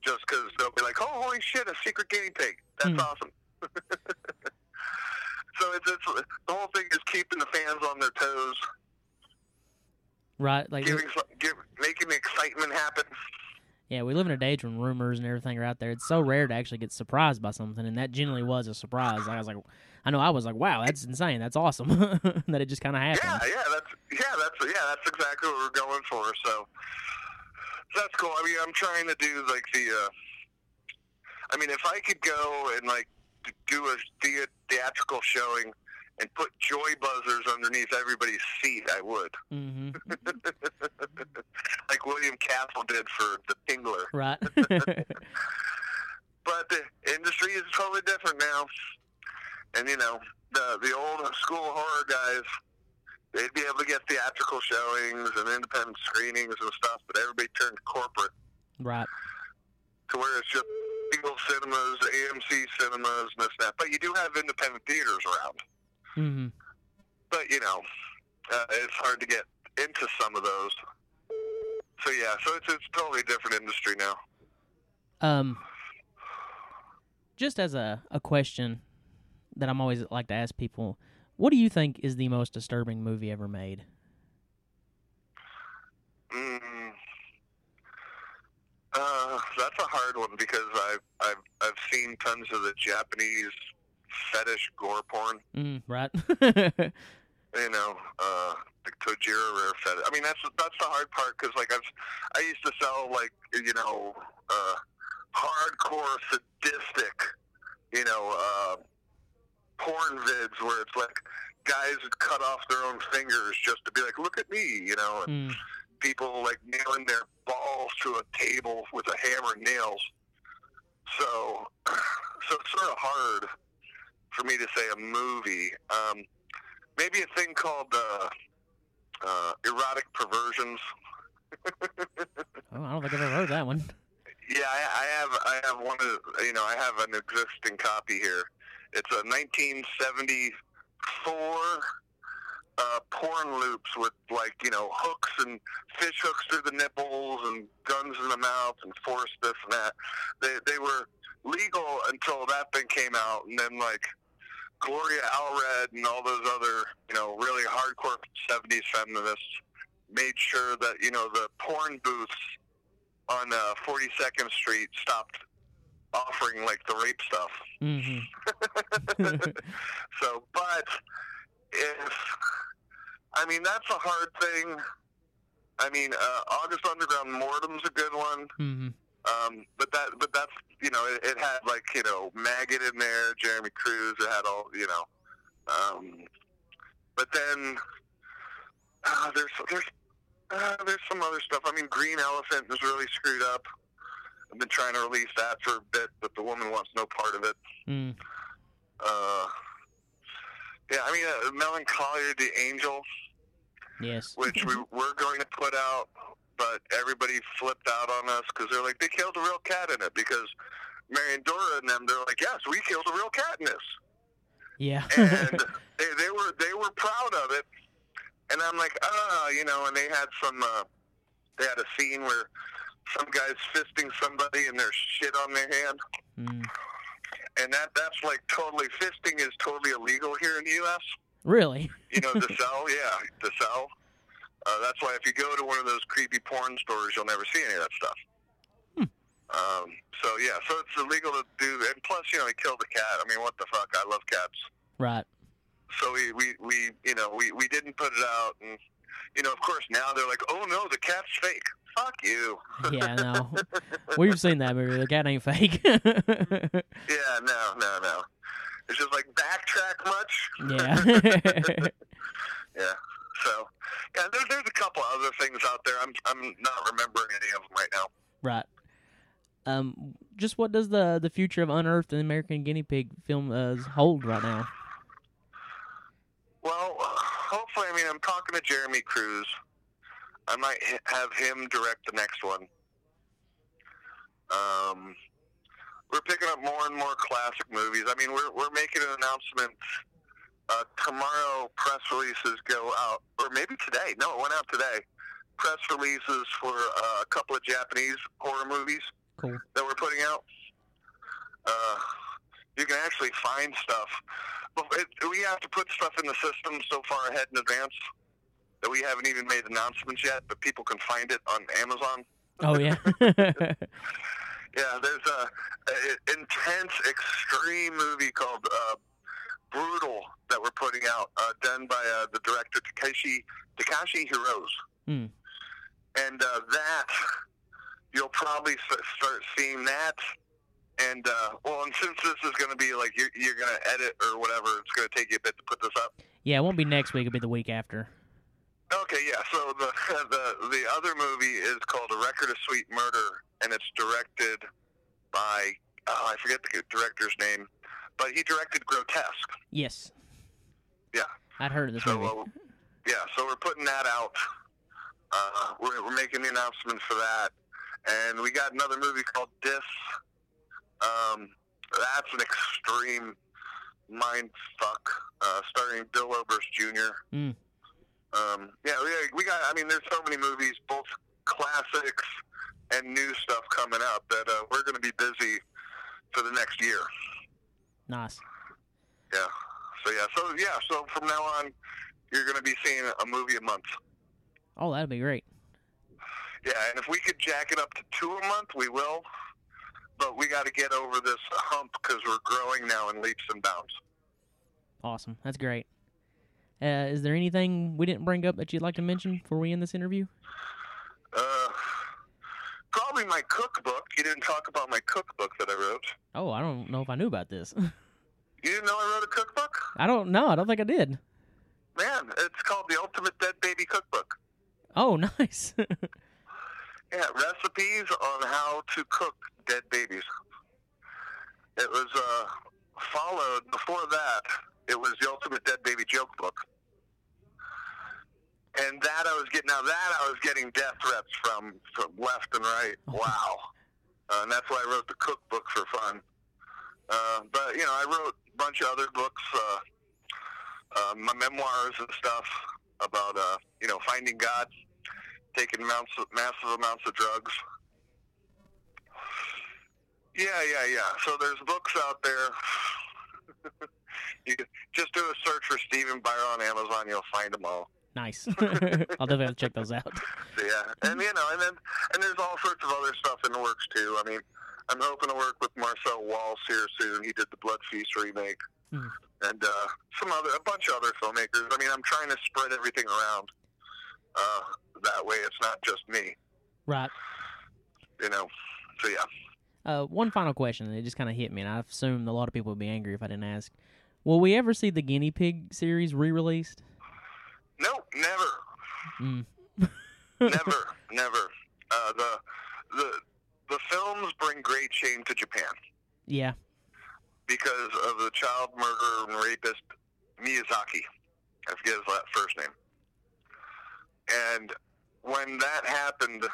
just because they'll be like, oh, holy shit, a secret guinea pig. That's Hmm. awesome. so it's, it's the whole thing is keeping the fans on their toes, Right. Like giving, give, making the excitement happen. Yeah, we live in a day when rumors and everything are out there. It's so rare to actually get surprised by something, and that generally was a surprise. I was like, I know I was like, wow, that's insane. That's awesome that it just kind of happened. yeah, yeah, that's yeah, that's yeah, that's exactly what we're going for. So, that's cool. I mean, I'm trying to do like the. Uh, I mean, if I could go and like do a thea- theatrical showing and put joy buzzers underneath everybody's seat, I would. hmm like William Castle did for The Tingler. Right. But the industry is totally different now. And you know, the the old school horror guys, they'd be able to get theatrical showings and independent screenings and stuff, but everybody turned corporate right. to where it's just single cinemas, AMC cinemas, and this and that. But you do have independent theaters around. Mm-hmm. But you know, uh, it's hard to get into some of those. So yeah, so it's it's a totally different industry now. Um, just as a, a question that I'm always like to ask people, what do you think is the most disturbing movie ever made? Mm. Uh, that's a hard one because I've I've I've seen tons of the Japanese fetish gore porn. Mm, right. You know, uh, like Tojiro Rare fetish. I mean, that's that's the hard part because like I've I used to sell like you know uh, hardcore sadistic you know uh, porn vids where it's like guys would cut off their own fingers just to be like, look at me, you know. And, mm, people like nailing their balls to a table with a hammer and nails. So, so it's sort of hard for me to say a movie. Um, maybe a thing called uh, uh, erotic perversions. oh, I don't think I've ever heard that one. Yeah, I, I have. I have one of. You know, I have an existing copy here. It's a 1974 uh, porn loops with like you know hooks and fish hooks through the nipples and guns in the mouth and force this and that. They they were legal until that thing came out, and then like Gloria Allred and all those other you know really hardcore 70s feminists made sure that you know the porn booths on uh, 42nd Street stopped offering like the rape stuff. Mm-hmm. so, but if I mean that's a hard thing. I mean, uh, August Underground Mortem's a good one. mm-hmm. Um, but that, but that's you know, it, it had like you know Maggot in there, Jerami Cruise. It had all you know. Um, but then uh, there's there's uh, there's some other stuff. I mean, Green Elephant is really screwed up. I've been trying to release that for a bit, but the woman wants no part of it. Mm. Uh, yeah, I mean, uh, Melancholia the Angel, Yes. which we were going to put out, but everybody flipped out on us because they're like, they killed a real cat in it because Marian Dora and them, they're like, yes, we killed a real cat in this. Yeah. and they, they were they were proud of it. And I'm like, ah, you know, and they had some, uh, they had a scene where some guy's fisting somebody and there's shit on their hand, mm. and that that's like totally fisting is totally illegal here in the U.S. Really? You know, to sell, yeah, to sell. Uh, that's why if you go to one of those creepy porn stores, you'll never see any of that stuff. Hmm. Um, so yeah, so it's illegal to do, and plus, you know, he killed a cat. I mean, what the fuck? I love cats. Right. so we, we, we you know we, we didn't put it out and you know of course now they're like oh no the cat's fake fuck you Yeah, no. We've seen that movie. The cat ain't fake. yeah no no no it's just like backtrack much yeah. yeah so yeah there's, there's a couple other things out there i'm i'm not remembering any of them right now right. Um, just what does the the future of Unearthed and American Guinea Pig film uh, hold right now? well hopefully i mean i'm talking to Jerami Cruise i might h- have him direct the next one um we're picking up more and more classic movies. I mean, we're we're making an announcement uh, tomorrow. Press releases go out, or maybe today. No, it went out today. Press releases for uh, a couple of Japanese horror movies Cool. that we're putting out. Uh, you can actually find stuff. It, we have to put stuff in the system so far ahead in advance that we haven't even made announcements yet, but people can find it on Amazon. Oh yeah. Yeah, there's a, a intense, extreme movie called uh, Brutal that we're putting out, uh, done by uh, the director Takashi Takashi Hirose, Hmm. and uh, that you'll probably s- start seeing that. And uh, well, and since this is going to be like you're, you're going to edit or whatever, it's going to take you a bit to put this up. yeah, it won't be next week. It'll be the week after. Okay, yeah. So the the the other movie is called A Record of Sweet Murder, and it's directed by oh, I forget the director's name, but he directed Grotesque. Yes. Yeah. I'd heard of this So movie. uh, yeah, so we're putting that out. Uh, we're we're making the announcement for that, and we got another movie called Dis. Um, that's an extreme mind fuck, uh, starring Bill Oberst Jr. Mm. Um, yeah, we, we got. I mean, there's so many movies, both classics and new stuff coming up that uh, we're going to be busy for the next year. Nice. Yeah. So yeah. So yeah. So from now on, you're going to be seeing a movie a month. Oh, that'd be great. Yeah, and if we could jack it up to two a month, we will. But we got to get over this hump because we're growing now in leaps and bounds. Awesome. That's great. Uh, is there anything we didn't bring up that you'd like to mention before we end this interview? Uh, probably my cookbook. You didn't talk about my cookbook that I wrote. Oh, I don't know if I knew about this. You didn't know I wrote a cookbook? I don't know. I don't think I did. Man, it's called the Ultimate Dead Baby Cookbook. Oh, nice. Yeah, recipes on how to cook dead babies. It was uh, followed before that. It was the Ultimate Dead Baby Joke Book, and that I was getting. Now that I was getting death threats from from left and right. Wow, uh, and that's why I wrote the cookbook for fun. Uh, but you know, I wrote a bunch of other books, uh, uh, my memoirs and stuff about uh, you know finding God taking amounts of, massive amounts of drugs. Yeah, yeah, yeah. So there's books out there. you just do a search for Stephen Biro on Amazon. You'll find them all. nice. I'll definitely check those out. Yeah, and you know, and then and there's all sorts of other stuff in the works too. I mean, I'm hoping to work with Marcel Walz here soon. He did the Blood Feast remake, Hmm. and uh, some other, a bunch of other filmmakers. I mean, I'm trying to spread everything around. Uh, that way, it's not just me. Right. You know. So yeah. Uh, one final question, it just kind of hit me, and I assumed a lot of people would be angry if I didn't ask. Will we ever see the Guinea Pig series re-released? Nope, never. Mm. never, never. Uh, the the the films bring great shame to Japan Yeah. because of the child murderer and rapist Miyazaki. I forget his last first name. And when that happened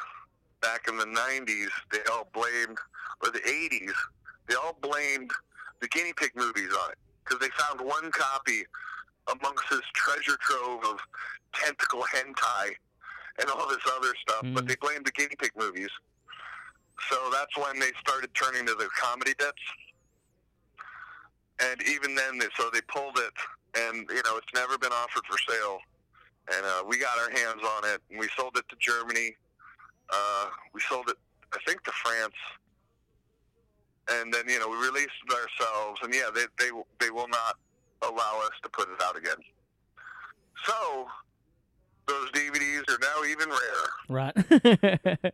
back in the '90s, they all blamed, or the '80s, they all blamed the guinea pig movies on it because they found one copy amongst this treasure trove of tentacle hentai and all this other stuff, but Mm. they blamed the guinea pig movies. So that's when they started turning to the comedy bits. And even then, they, so they pulled it, and you know it's never been offered for sale. And uh, we got our hands on it, and we sold it to Germany. Uh, we sold it, I think, to France. And then you know we released ourselves, and yeah, they they they will not allow us to put it out again. So those DVDs are now even rarer. Right.